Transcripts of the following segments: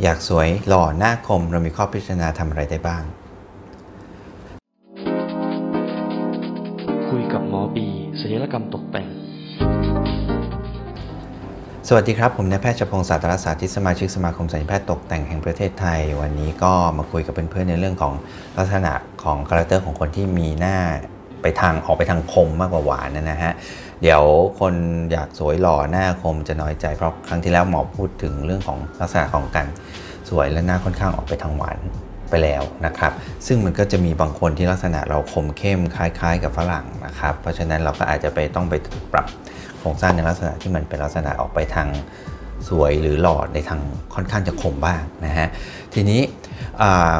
อยากสวยหล่อหน้าคมเรามีข้อพิจารณาทำอะไรได้บ้าง คุยกับหมอบีศัลยกรรมตกแต่ง สวัสดีครับ ผมนายแพทย์ชพงศ์ศาสตรศาสตร์ที่สมาชิกสมาคมศัลยแพทย์ตกแต่งแห่งประเทศไทย วันนี้ก็มาคุยกับเพื่อนๆในเรื่องของลักษณะของ character ของคนที่มีหน้าไปทางออกไปทางคมมากกว่าหวานนะฮะ เดี๋ยวคนอยากสวยหล่อหน้าคมจะน้อยใจเพราะครั้งที่แล้วหมอพูดถึงเรื่องของลักษณะของการสวยและหน้าค่อนข้างออกไปทางหวานไปแล้วนะครับ ซึ่งมันก็จะมีบางคนที่ลักษณะเราคมเข้มคล้ายๆ กับฝรั่งนะครับ เพราะฉะนั้นเราก็อาจจะไปต้องไปปรับโครงสร้างในลักษณะที่มันเป็นลักษณะออกไปทางสวยหรือหล่อในทางค่อนข้างจะคมบ้างนะฮะ ทีนี้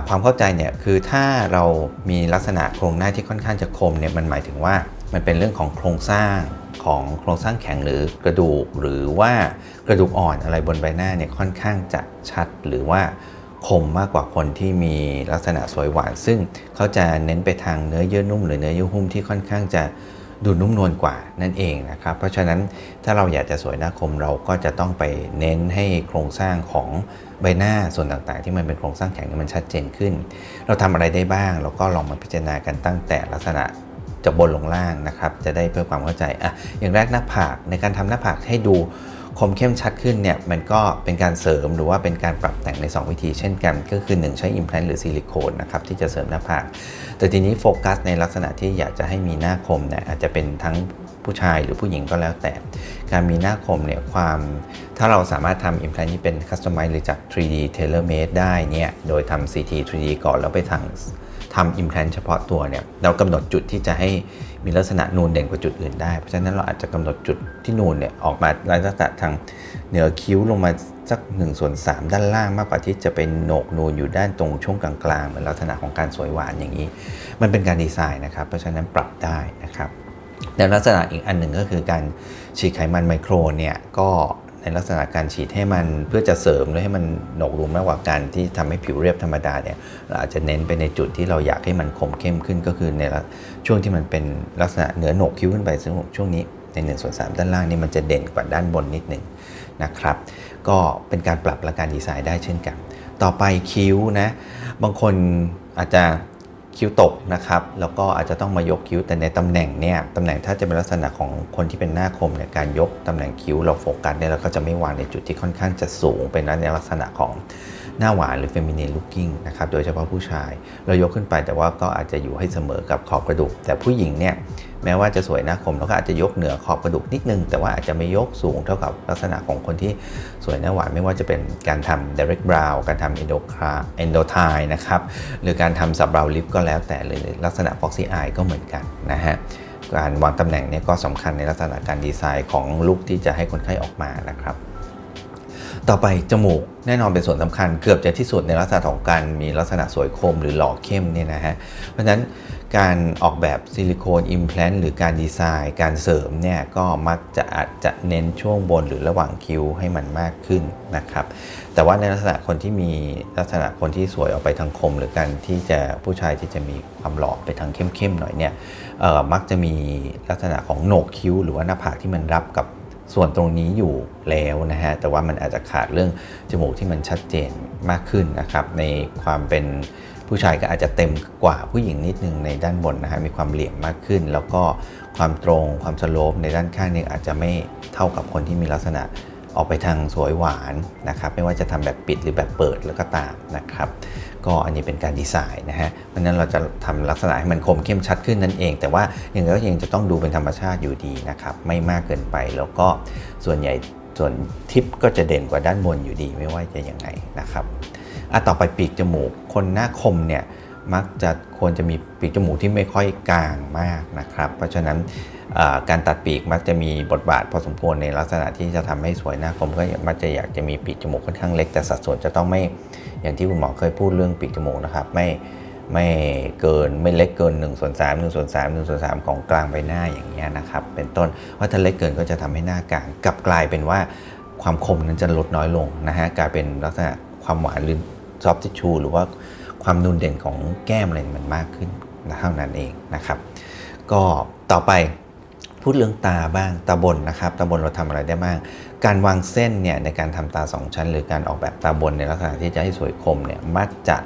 ความเข้าใจเนี่ยคือถ้าเรามีลักษณะโครงหน้าที่ค่อนข้างจะคมเนี่ยมันหมายถึงว่ามันเป็นเรื่องของโครงสร้าง ของโครงสร้างแข็งหรือกระดูก หรือว่ากระดูกอ่อนอะไรบนใบหน้าเนี่ยค่อนข้างจะชัดหรือว่าคมมากกว่าคนที่มีลักษณะสวยหวาน ซึ่งเขาจะเน้นไปทางเนื้อเยื่อนุ่มหรือเนื้อเยื่อหุ้มที่ค่อนข้างจะดูนุ่มนวลกว่านั่นเองนะครับ เพราะฉะนั้นถ้าเราอยากจะสวยหน้าคมเราก็จะต้องไปเน้นให้โครงสร้างของใบหน้าส่วนต่างๆ ที่มันเป็นโครงสร้างแข็งมันชัดเจนขึ้น เราทำอะไรได้บ้าง เราก็ลองมาพิจารณากันตั้งแต่ลักษณะ จากบนลงล่างนะครับ จะได้เพื่อความเข้าใจอะอย่างแรกหน้าผากในการทำหน้าผากให้ดูคมเข้มชัดขึ้นเนี่ยมันก็เป็นการเสริมหรือว่าเป็นการปรับแต่งใน 2 วิธีเช่นกัน ก็คือ 1 ใช้ implant หรือซิลิโคนนะครับที่จะเสริมหน้าผาก แต่ทีนี้โฟกัสในลักษณะที่อยากจะให้มีหน้าคมเนี่ยอาจจะเป็นทั้งผู้ชายหรือผู้หญิงก็แล้วแต่ การมีหน้าคมเนี่ยความถ้าเราสามารถทำ implant ที่เป็น customize หรือจาก 3D tailor made ได้เนี่ยโดยทำ CT 3D ก่อนแล้วไปทาง ทำอิมแพลนเฉพาะตัวเนี่ยเรากำหนดจุดที่จะให้มีลักษณะนูนเด่นกว่าจุดอื่นได้ เพราะฉะนั้นเราอาจจะกำหนดจุดที่นูนเนี่ยออกมาลักษณะทางเหนือคิ้วลงมาสัก1ส่วน3ด้านล่างมากกว่าที่จะเป็นโหนกนูนอยู่ด้านตรงช่วงกลางๆเหมือนลักษณะของการสวยหวานอย่างนี้ มันเป็นการดีไซน์นะครับ เพราะฉะนั้นปรับได้นะครับในลักษณะอีกอันหนึ่งก็คือการฉีดไขมันไมโครเนี่ยก็ ในลักษณะการฉีดให้มันเพื่อจะเสริมหรือให้มันหนกรูมากกว่าการที่ทำให้ผิวเรียบธรรมดาเนี่ยเราอาจจะเน้นไปในจุดที่เราอยากให้มันคมเข้มขึ้นก็คือในช่วงที่มันเป็นลักษณะเหนือหนกคิ้วขึ้นไปซึ่งช่วงนี้ในหนึ่งส่วนสามด้านล่างนี่มันจะเด่นกว่าด้านบนนิดหนึ่งนะครับ ก็เป็นการปรับและการดีไซน์ได้เช่นกัน ต่อไปคิ้วนะ บางคนอาจจะ คิ้วตกนะครับแล้วก็อาจจะต้องมายกคิ้วแต่ในตำแหน่งเนี่ยตำแหน่งถ้าจะเป็นลักษณะของคนที่เป็นหน้าคมเนี่ยการยกตำแหน่งคิ้วเราโฟกัสเนี่ยเราก็จะไม่วางในจุดที่ค่อนข้างจะสูงเป็นนั่นในลักษณะของ หน้าหวานหรือเฟมินีนลุคกิ้งนะครับโดยเฉพาะผู้ชาย เรายกขึ้นไปแต่ว่าก็อาจจะอยู่ให้เสมอกับขอบกระดูก แต่ผู้หญิงเนี่ยแม้ว่าจะสวยหน้าคมเราก็อาจจะยกเหนือขอบกระดูกนิดนึง แต่ว่าอาจจะไม่ยกสูงเท่ากับลักษณะของคนที่สวยหน้าหวานไม่ว่าจะเป็นการทำ direct brow การทำ endo endo tie นะครับหรือการทำ sub brow lip ก็แล้วแต่เลยลักษณะ foxy eye ก็เหมือนกันนะฮะการวางตำแหน่งเนี้ก็สำคัญในลักษณะการดีไซน์ของลุคที่จะให้คนไข้ออกมานะครับ ต่อไปจมูกแน่นอนเป็นส่วนสำคัญเกือบจะที่สุดในลักษณะของการมีลักษณะสวยคมหรือหล่อเข้มเนี่ยนะฮะ เพราะฉะนั้นการออกแบบซิลิโคน implant หรือการดีไซน์ การเสริมเนี่ยก็มักจะอาจจะเน้นช่วงบนหรือระหว่างคิ้วให้มันมากขึ้นนะครับ แต่ว่าในลักษณะคนที่มีลักษณะคนที่สวยออกไปทางคม หรือการที่จะผู้ชายที่จะมีความหล่อไปทางเข้มๆหน่อยเนี่ยมักจะมีลักษณะของโหนกคิ้ว หรือว่าหน้าผากที่มันรับกับ ส่วนตรงนี้อยู่แล้วนะฮะแต่ว่ามันอาจจะขาดเรื่องจมูกที่มันชัดเจนมากขึ้นนะครับในความเป็นผู้ชายก็อาจจะเต็มกว่าผู้หญิงนิดนึงในด้านบนนะฮะมีความเหลี่ยมมากขึ้น แล้วก็ความตรงความสโลปในด้านข้างนี่อาจจะไม่เท่ากับคนที่มีลักษณะออกไปทางสวยหวานนะครับไม่ว่าจะทำแบบปิดหรือแบบเปิดแล้วก็ตามนะครับ ก็อันนี้เป็นการดีไซน์นะฮะเพราะนั้นเราจะทำลักษณะให้มันคมเข้มชัดขึ้นนั่นเอง แต่ว่าอย่างไรก็ยังจะต้องดูเป็นธรรมชาติอยู่ดีนะครับไม่มากเกินไปแล้วก็ส่วนใหญ่ส่วนทิปก็จะเด่นกว่าด้านบนอยู่ดีไม่ว่าจะยังไงนะครับอะต่อไปปีกจมูกคนหน้าคมเนี่ย มักจะควรจะมีปีกจมูกที่ไม่ค่อยกลางมากนะครับ เพราะฉะนั้นการตัดปีกมักจะมีบทบาทพอสมควรในลักษณะที่จะทำให้สวยหน้าคมก็มักจะอยากจะมีปีกจมูกค่อนข้างเล็ก แต่สัดส่วนจะต้องไม่อย่างที่คุณหมอเคยพูดเรื่องปีกจมูกนะครับ ไม่ไม่เกินไม่เล็กเกิน1ส่วน3 1ส่วน3 1ส่วน3ของกลางใบหน้าอย่างเงี้ยนะครับ เป็นต้นว่าถ้าเล็กเกินก็จะทำให้หน้ากลางกลับกลายเป็นว่าความคมนั้นจะลดน้อยลงนะฮะกลายเป็นลักษณะความหวานหรือซอฟต์ทิชชูหรือว่า ความนูนเด่นของแก้มอะไรมันมากขึ้นเท่านั้นเองนะครับ ก็ต่อไปพูดเรื่องตาบ้างตาบนนะครับตาบนเราทำอะไรได้บ้าง การวางเส้นเนี่ยในการทำตาสองชั้น หรือการออกแบบตาบนในลักษณะที่จะให้สวยคมเนี่ยมักจะ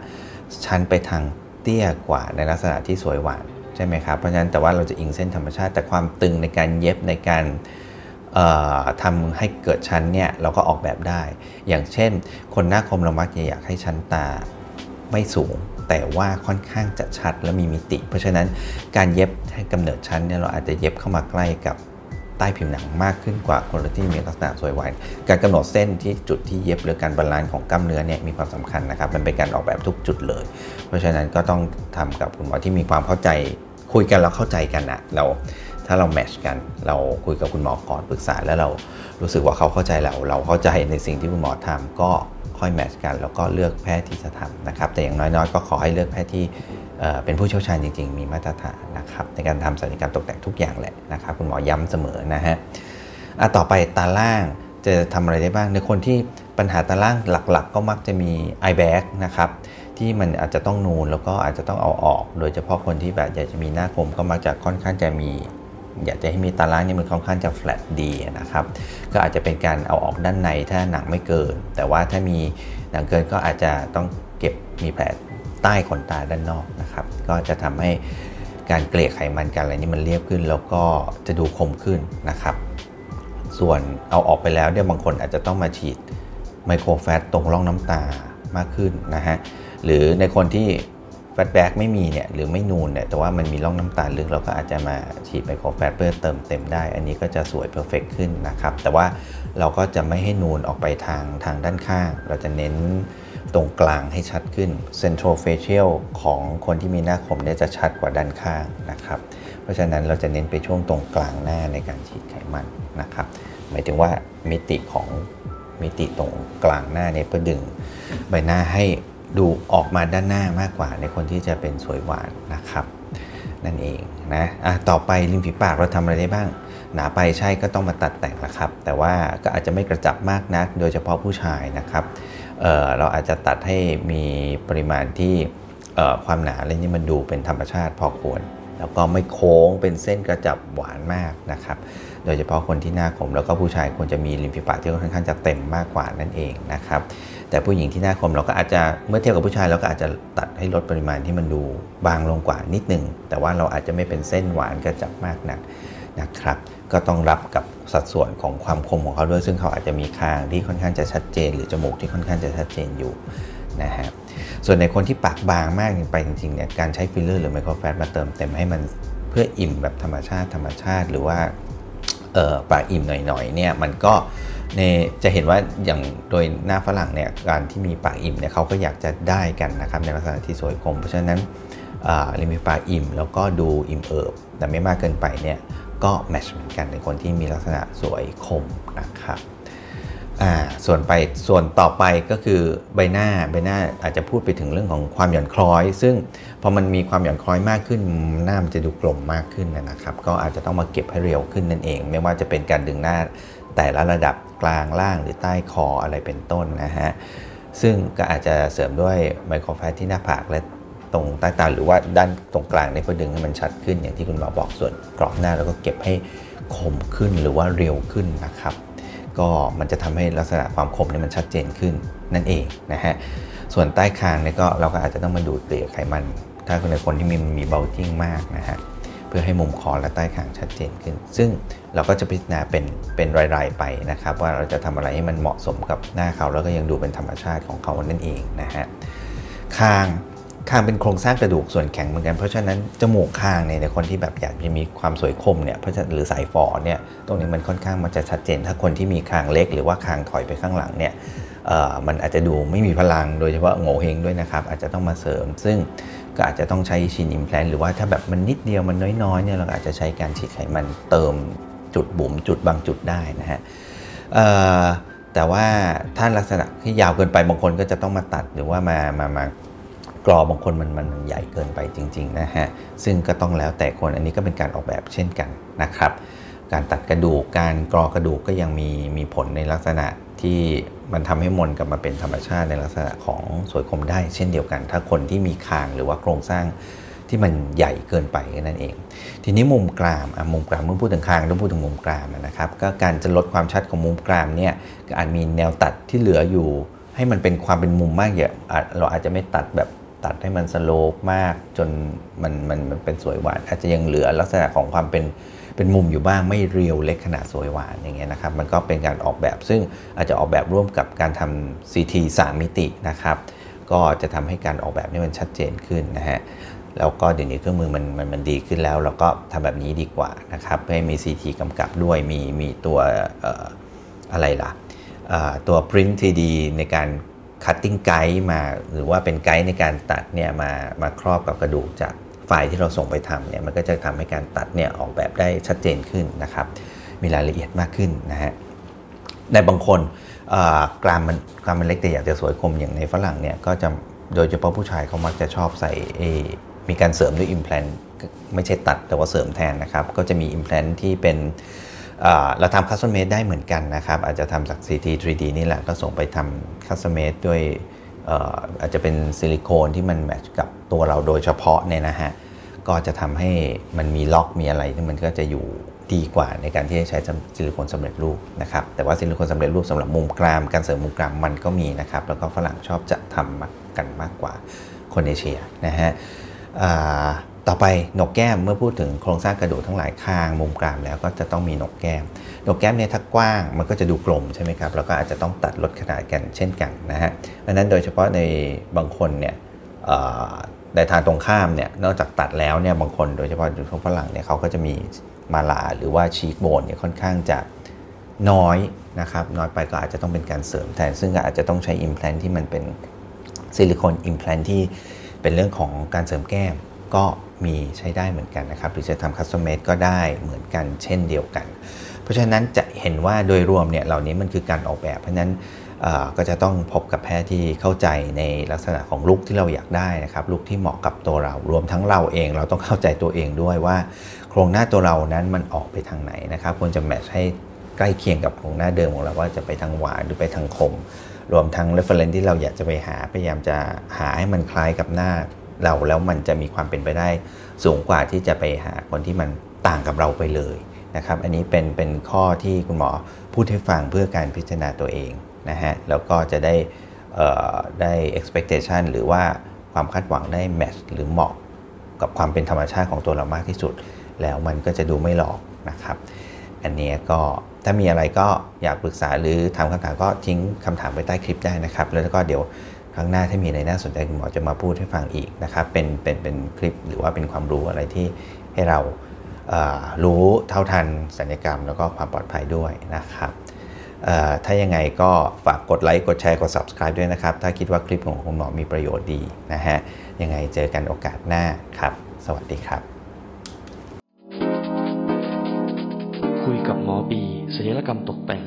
ชั้นไปทางเตี้ยกว่าในลักษณะที่สวยหวานใช่ไหมครับเพราะฉะนั้นแต่ว่าเราจะอิงเส้นธรรมชาติ แต่ความตึงในการเย็บในการทำให้เกิดชั้นเนี่ยเราก็ออกแบบได้ อย่างเช่น คนหน้าคมเรามักจะอยากให้ชั้นตา ไม่สูง แต่ว่าค่อนข้างจะชัดและมีมิติ เพราะฉะนั้นการเย็บให้กำเนิดชั้นเนี่ยเราอาจจะเย็บเข้ามาใกล้กับใต้ผิวหนังมากขึ้นกว่าคนที่มีลักษณะสวยหวานการกำหนดเส้นที่จุดที่เย็บหรือการ balance ของกล้ามเนื้อเนี่ยมีความสำคัญนะครับ มันเป็นการออกแบบทุกจุดเลย เพราะฉะนั้นก็ต้องทำกับคุณหมอที่มีความเข้าใจคุยกันแล้วเข้าใจกันอะเราถ้าเราแมชกัน เราคุยกับคุณหมอก่อนปรึกษาแล้วเรารู้สึกว่าเขาเข้าใจเรา เราเข้าใจในสิ่งที่คุณหมอทำก็ ค่อยแมชกัน แล้วก็เลือกแพทย์ที่จะทำนะครับ แต่อย่างน้อยๆ ก็ขอให้เลือกแพทย์ที่เป็นผู้เชี่ยวชาญจริงๆ มีมาตรฐานนะครับในการทำศัลยกรรมตกแต่งทุกอย่างแหละนะครับ คุณหมอย้ำเสมอนะฮะต่อไปตาล่างจะทำอะไรได้บ้าง ในคนที่ปัญหาตาล่างหลักๆ ก็มักจะมี eye bag นะครับที่มันอาจจะต้องนูนแล้วก็อาจจะต้องเอาออก โดยเฉพาะคนที่แบบอยากจะมีหน้าคมก็มักจะค่อนข้างจะมี อยากจะให้มีตาล่างนี่มันค่อนข้างจะแฟลตดีนะครับ ก็อาจจะเป็นการเอาออกด้านในถ้าหนังไม่เกิน แต่ว่าถ้ามีหนังเกินก็อาจจะต้องเก็บมีแผลใต้ขนตาด้านนอกนะครับ ก็จะทำให้การเกลี่ยไขมันกันอะไรนี่มันเรียบขึ้น แล้วก็จะดูคมขึ้นนะครับ ส่วนเอาออกไปแล้วเนี่ยบางคนอาจจะต้องมาฉีด micro fat ตรงร่องน้ำตามากขึ้นนะฮะหรือในคนที่ fat bag ไม่มีเนี่ยหรือไม่นูนเนี่ยแต่ว่ามันมีร่องน้ำตาลึกเราก็อาจจะมาฉีด micro fat เพื่อเติมเต็มได้ อันนี้ก็จะสวย perfect ขึ้นนะครับ แต่ว่าเราก็จะไม่ให้นูนออกไปทางทางด้านข้าง เราจะเน้นตรงกลางให้ชัดขึ้น Central Facial ของคนที่มีหน้าคมเนี่ยจะชัดกว่าด้านข้างนะครับ เพราะฉะนั้นเราจะเน้นไปช่วงตรงกลางหน้าในการฉีดไขมันนะครับ หมายถึงว่ามิติของมิติตรงกลางหน้าเนี่ยเพื่อดึงใบหน้าให้ ดูออกมาด้านหน้ามากกว่าในคนที่จะเป็นสวยหวานนะครับ นั่นเองนะะต่อไปริมฝีปากเราทำอะไรได้บ้าง หนาไปใช่ก็ต้องมาตัดแต่งละครับ แต่ว่าก็อาจจะไม่กระจับมากนัก โดยเฉพาะผู้ชายนะครับเเราอาจจะตัดให้มีปริมาณที่ความหนาอะไรนี้มันดูเป็นธรรมชาติพอควร แล้วก็ไม่โค้งเป็นเส้นกระจับหวานมากนะครับ โดยเฉพาะคนที่หน้าคมแล้วก็ผู้ชายควรจะมีริมฝีปากที่ค่อนข้างจะเต็มมากกว่านั่นเองนะครับ แต่ผู้หญิงที่หน้าคมเราก็อาจจะเมื่อเทียบกับผู้ชายเราก็อาจจะตัดให้ลดปริมาณที่มันดูบางลงกว่านิดหนึ่งแต่ว่าเราอาจจะไม่เป็นเส้นหวานกระจับมากนักนะครับ ก็ต้องรับกับสัดส่วนของความคมของเขาด้วย ซึ่งเขาอาจจะมีคางที่ค่อนข้างจะชัดเจน หรือจมูกที่ค่อนข้างจะชัดเจนอยู่นะฮะส่วนในคนที่ปากบางมากไปจริงๆเนี่ยการใช้ฟิลเลอร์หรือ micro fat มาเติมเต็มให้มันเพื่ออิ่มแบบธรรมชาติธรรมชาติ หรือว่าปากอิ่มหน่อยๆเนี่ยมันก็ ในจะเห็นว่าอย่างโดยหน้าฝรั่งเนี่ยการที่มีปากอิ่มเนี่ยเขาก็อยากจะได้กันนะครับในลักษณะที่สวยคม เพราะฉะนั้นริมีปากอิ่ม แล้วก็ดูอิ่มเอิบ แต่ไม่มากเกินไปเนี่ยก็ match เหมือนกันในคนที่มีลักษณะสวยคมนะครับ ส่วนไปส่วนต่อไปก็คือใบหน้าใบหน้าอาจจะพูดไปถึงเรื่องของความหย่อนคล้อย ซึ่งพอมันมีความหย่อนคล้อยมากขึ้น หน้ามันจะดูกลมมากขึ้นนะครับ ก็อาจจะต้องมาเก็บให้เร็วขึ้นนั่นเอง ไม่ว่าจะเป็นการดึงหน้าแต่ละระดับกลางล่างหรือใต้คออะไรเป็นต้นนะฮะซึ่งก็อาจจะเสริมด้วยไมโครแฟตที่หน้าผากและตรงใต้ตาหรือว่าด้านตรงกลางในเพื่อดึงให้มันชัดขึ้นอย่างที่คุณหมอบอกส่วนกรอบหน้าแล้วก็เก็บให้คมขึ้นหรือว่าเร็วขึ้นนะครับ ก็มันจะทำให้ลักษณะความคมเนี่ยมันชัดเจนขึ้นนั่นเองนะฮะส่วนใต้คางเนี่ยก็เราก็อาจจะต้องมาดูดเกลี่ยไขมัน ถ้าคนในคนที่มีมีเบลจิ้งมากนะฮะเพื่อให้มุมคอและใต้คางชัดเจนขึ้น ซึ่งเราก็จะพิจารณาเป็นเป็นรายๆไปนะครับ ว่าเราจะทำอะไรให้มันเหมาะสมกับหน้าเขาแล้วก็ยังดูเป็นธรรมชาติของเขานั่นเองนะฮะคาง คางเป็นโครงสร้างกระดูกส่วนแข็งเหมือนกัน เพราะฉะนั้นจมูกคางเนี่ยในคนที่แบบอยากจะมีความสวยคมเนี่ยเพราะฉะหรือสายฝอเนี่ยตรงนี้มันค่อนข้างมันจะชัดเจน ถ้าคนที่มีคางเล็ก หรือว่าคางถอยไปข้างหลังเนี่ยมันอาจจะดูไม่มีพลังโดยเฉพาะโง่เฮงด้วยนะครับ อาจจะต้องมาเสริม ซึ่งก็อาจจะต้องใช้ชินอิมแพลนหรือว่าถ้าแบบมันนิดเดียวมันน้อยๆเนี่ยเราอาจจะใช้การฉีดไขมันเติมจุดบุ๋มจุดบางจุดได้นะฮะแต่ว่าถ้าลักษณะที่ยาวเกินไปบางคนก็จะต้องมาตัดหรือว่ามามามา กรอบางคนมันมันใหญ่เกินไปจริงๆนะฮะซึ่งก็ต้องแล้วแต่คนอันนี้ก็เป็นการออกแบบเช่นกันนะครับ การตัดกระดูกการกรอกระดูกก็ยังมีมีผลในลักษณะที่มันทำให้มนกลับมาเป็นธรรมชาติในลักษณะของสวยคมได้เช่นเดียวกัน ถ้าคนที่มีคางหรือว่าโครงสร้างที่มันใหญ่เกินไปนั่นเอง ทีนี้มุมกรามอะมุมกรามเมื่อพูดถึงคางต้องพูดถึงมุมกรามนะครับ ก็การจะลดความชัดของมุมกรามเนี่ยก็อาจมีแนวตัดที่เหลืออยู่ ให้มันเป็นความเป็นมุมมากอย่างเราอาจจะไม่ตัดแบบ ตัดให้มันสโลปมากจนมันมันมันเป็นสวยหวาน อาจจะยังเหลือลักษณะของความเป็นเป็นมุมอยู่บ้างไม่เรียวเล็กขนาดสวยหวานอย่างเงี้ยนะครับ มันก็เป็นการออกแบบซึ่งอาจจะออกแบบร่วมกับการทำ CT 3 มิตินะครับ ก็จะทำให้การออกแบบนี่มันชัดเจนขึ้นนะฮะแล้วก็เดี๋ยวนี้เครื่องมือมันมันมันดีขึ้นแล้วเราก็ทำแบบนี้ดีกว่านะครับให้มี CT กำกับด้วยมีมีตัวอะไรล่ะตัว Print 3D ในการ Cutting Guide มาหรือว่าเป็นไกด์ในการตัดเนี่ยมามาครอบกับกระดูกจากไฟล์ที่เราส่งไปทำเนี่ยมันก็จะทำให้การตัดเนี่ยออกแบบได้ชัดเจนขึ้นนะครับ มีรายละเอียดมากขึ้นนะฮะในบางคนกรามมันกรามมันเล็กแต่อยากจะสวยคมอย่างในฝรั่งเนี่ยก็จะโดยเฉพาะผู้ชายเขามักจะชอบใส่มีการเสริมด้วย implant ไม่ใช่ตัดแต่ว่าเสริมแทนนะครับ ก็จะมี implant ที่เป็น เราทำ custom made ได้เหมือนกันนะครับ อาจจะทำจาก CT 3D นี่แหละก็ส่งไปทำ custom made ด้วยอาจจะเป็นซิลิโคนที่มัน match กับตัวเราโดยเฉพาะเนี่ยนะฮะ ก็จะทำให้มันมีล็อกมีอะไรที่มันก็จะอยู่ดีกว่าในการที่จะใช้ซิลิโคนสำเร็จรูปนะครับ แต่ว่าซิลิโคนสำเร็จรูปสำหรับมุมกราม การเสริมมุมกรามมันก็มีนะครับ แล้วก็ฝรั่งชอบจะทำกันมากกว่าคนเอเชียนะฮะ ต่อไปหนกแก้มเมื่อพูดถึงโครงสร้างกระดูกทั้งหลายข้างมุมกรามแล้วก็จะต้องมีหนกแก้มหนกแก้มเนี่ยถ้ากว้างมันก็จะดูกลมใช่ไหมครับแล้วก็อาจจะต้องตัดลดขนาดกันเช่นกันนะฮะเพราะนั้นโดยเฉพาะในบางคนเนี่ยในทางตรงข้ามเนี่ยนอกจากตัดแล้วเนี่ยบางคนโดยเฉพาะช่วงฝรั่งเนี่ยเขาก็จะมีมาลาหรือว่าชีกโบนเนี่ยค่อนข้างจะน้อยนะครับน้อยไปก็อาจจะต้องเป็นการเสริมแทน ซึ่งอาจจะต้องใช้อิมแพลนที่มันเป็นซิลิโคน implant ที่เป็นเรื่องของการเสริมแก้ม ก็มีใช้ได้เหมือนกันนะครับ หรือจะทำ custom made ก็ได้เหมือนกันเช่นเดียวกัน เพราะฉะนั้นจะเห็นว่าโดยรวมเนี่ยเหล่านี้มันคือการออกแบบ เพราะฉะนั้นก็จะต้องพบกับแพทย์ที่เข้าใจในลักษณะของ look ที่เราอยากได้นะครับ look ที่เหมาะกับตัวเรา รวมทั้งเราเองเราต้องเข้าใจตัวเองด้วยว่า โครงหน้าตัวเรานั้นมันออกไปทางไหนนะครับควรจะ match ให้ใกล้เคียงกับโครงหน้าเดิมของเราว่าจะไปทางหวานหรือไปทางคม รวมทั้ง reference ที่เราอยากจะไปหาพยายามจะหาให้มันคล้ายกับหน้า เราแล้วมันจะมีความเป็นไปได้สูงกว่าที่จะไปหาคนที่มันต่างกับเราไปเลยนะครับอันนี้เป็นเป็นข้อที่คุณหมอพูดให้ฟังเพื่อการพิจารณาตัวเองนะฮะแล้วก็จะได้ได้ expectation หรือว่าความคาดหวังได้ match หรือเหมาะกับความเป็นธรรมชาติของตัวเรามากที่สุด แล้วมันก็จะดูไม่หลอกนะครับ อันนี้ก็ถ้ามีอะไรก็อยากปรึกษาหรือถามคำถามก็ทิ้งคำถามไปใต้คลิปได้นะครับ แล้วก็เดี๋ยว ครั้งหน้าถ้ามีอะไรน่าสนใจคุณหมอจะมาพูดให้ฟังอีกนะครับเป็นเป็นเป็นคลิปหรือว่าเป็นความรู้อะไรที่ให้เรารู้เท่าทันสัญญกรรม แล้วก็ความปลอดภัยด้วยนะครับถ้ายังไงก็ฝากกดไลค์ กดแชร์ กด subscribe ด้วยนะครับ ถ้าคิดว่าคลิปของคุณหมอมีประโยชน์ดีนะฮะ ยังไงเจอกันโอกาสหน้าครับ สวัสดีครับ คุยกับหมอบีศิลปกรรมตกแต่ง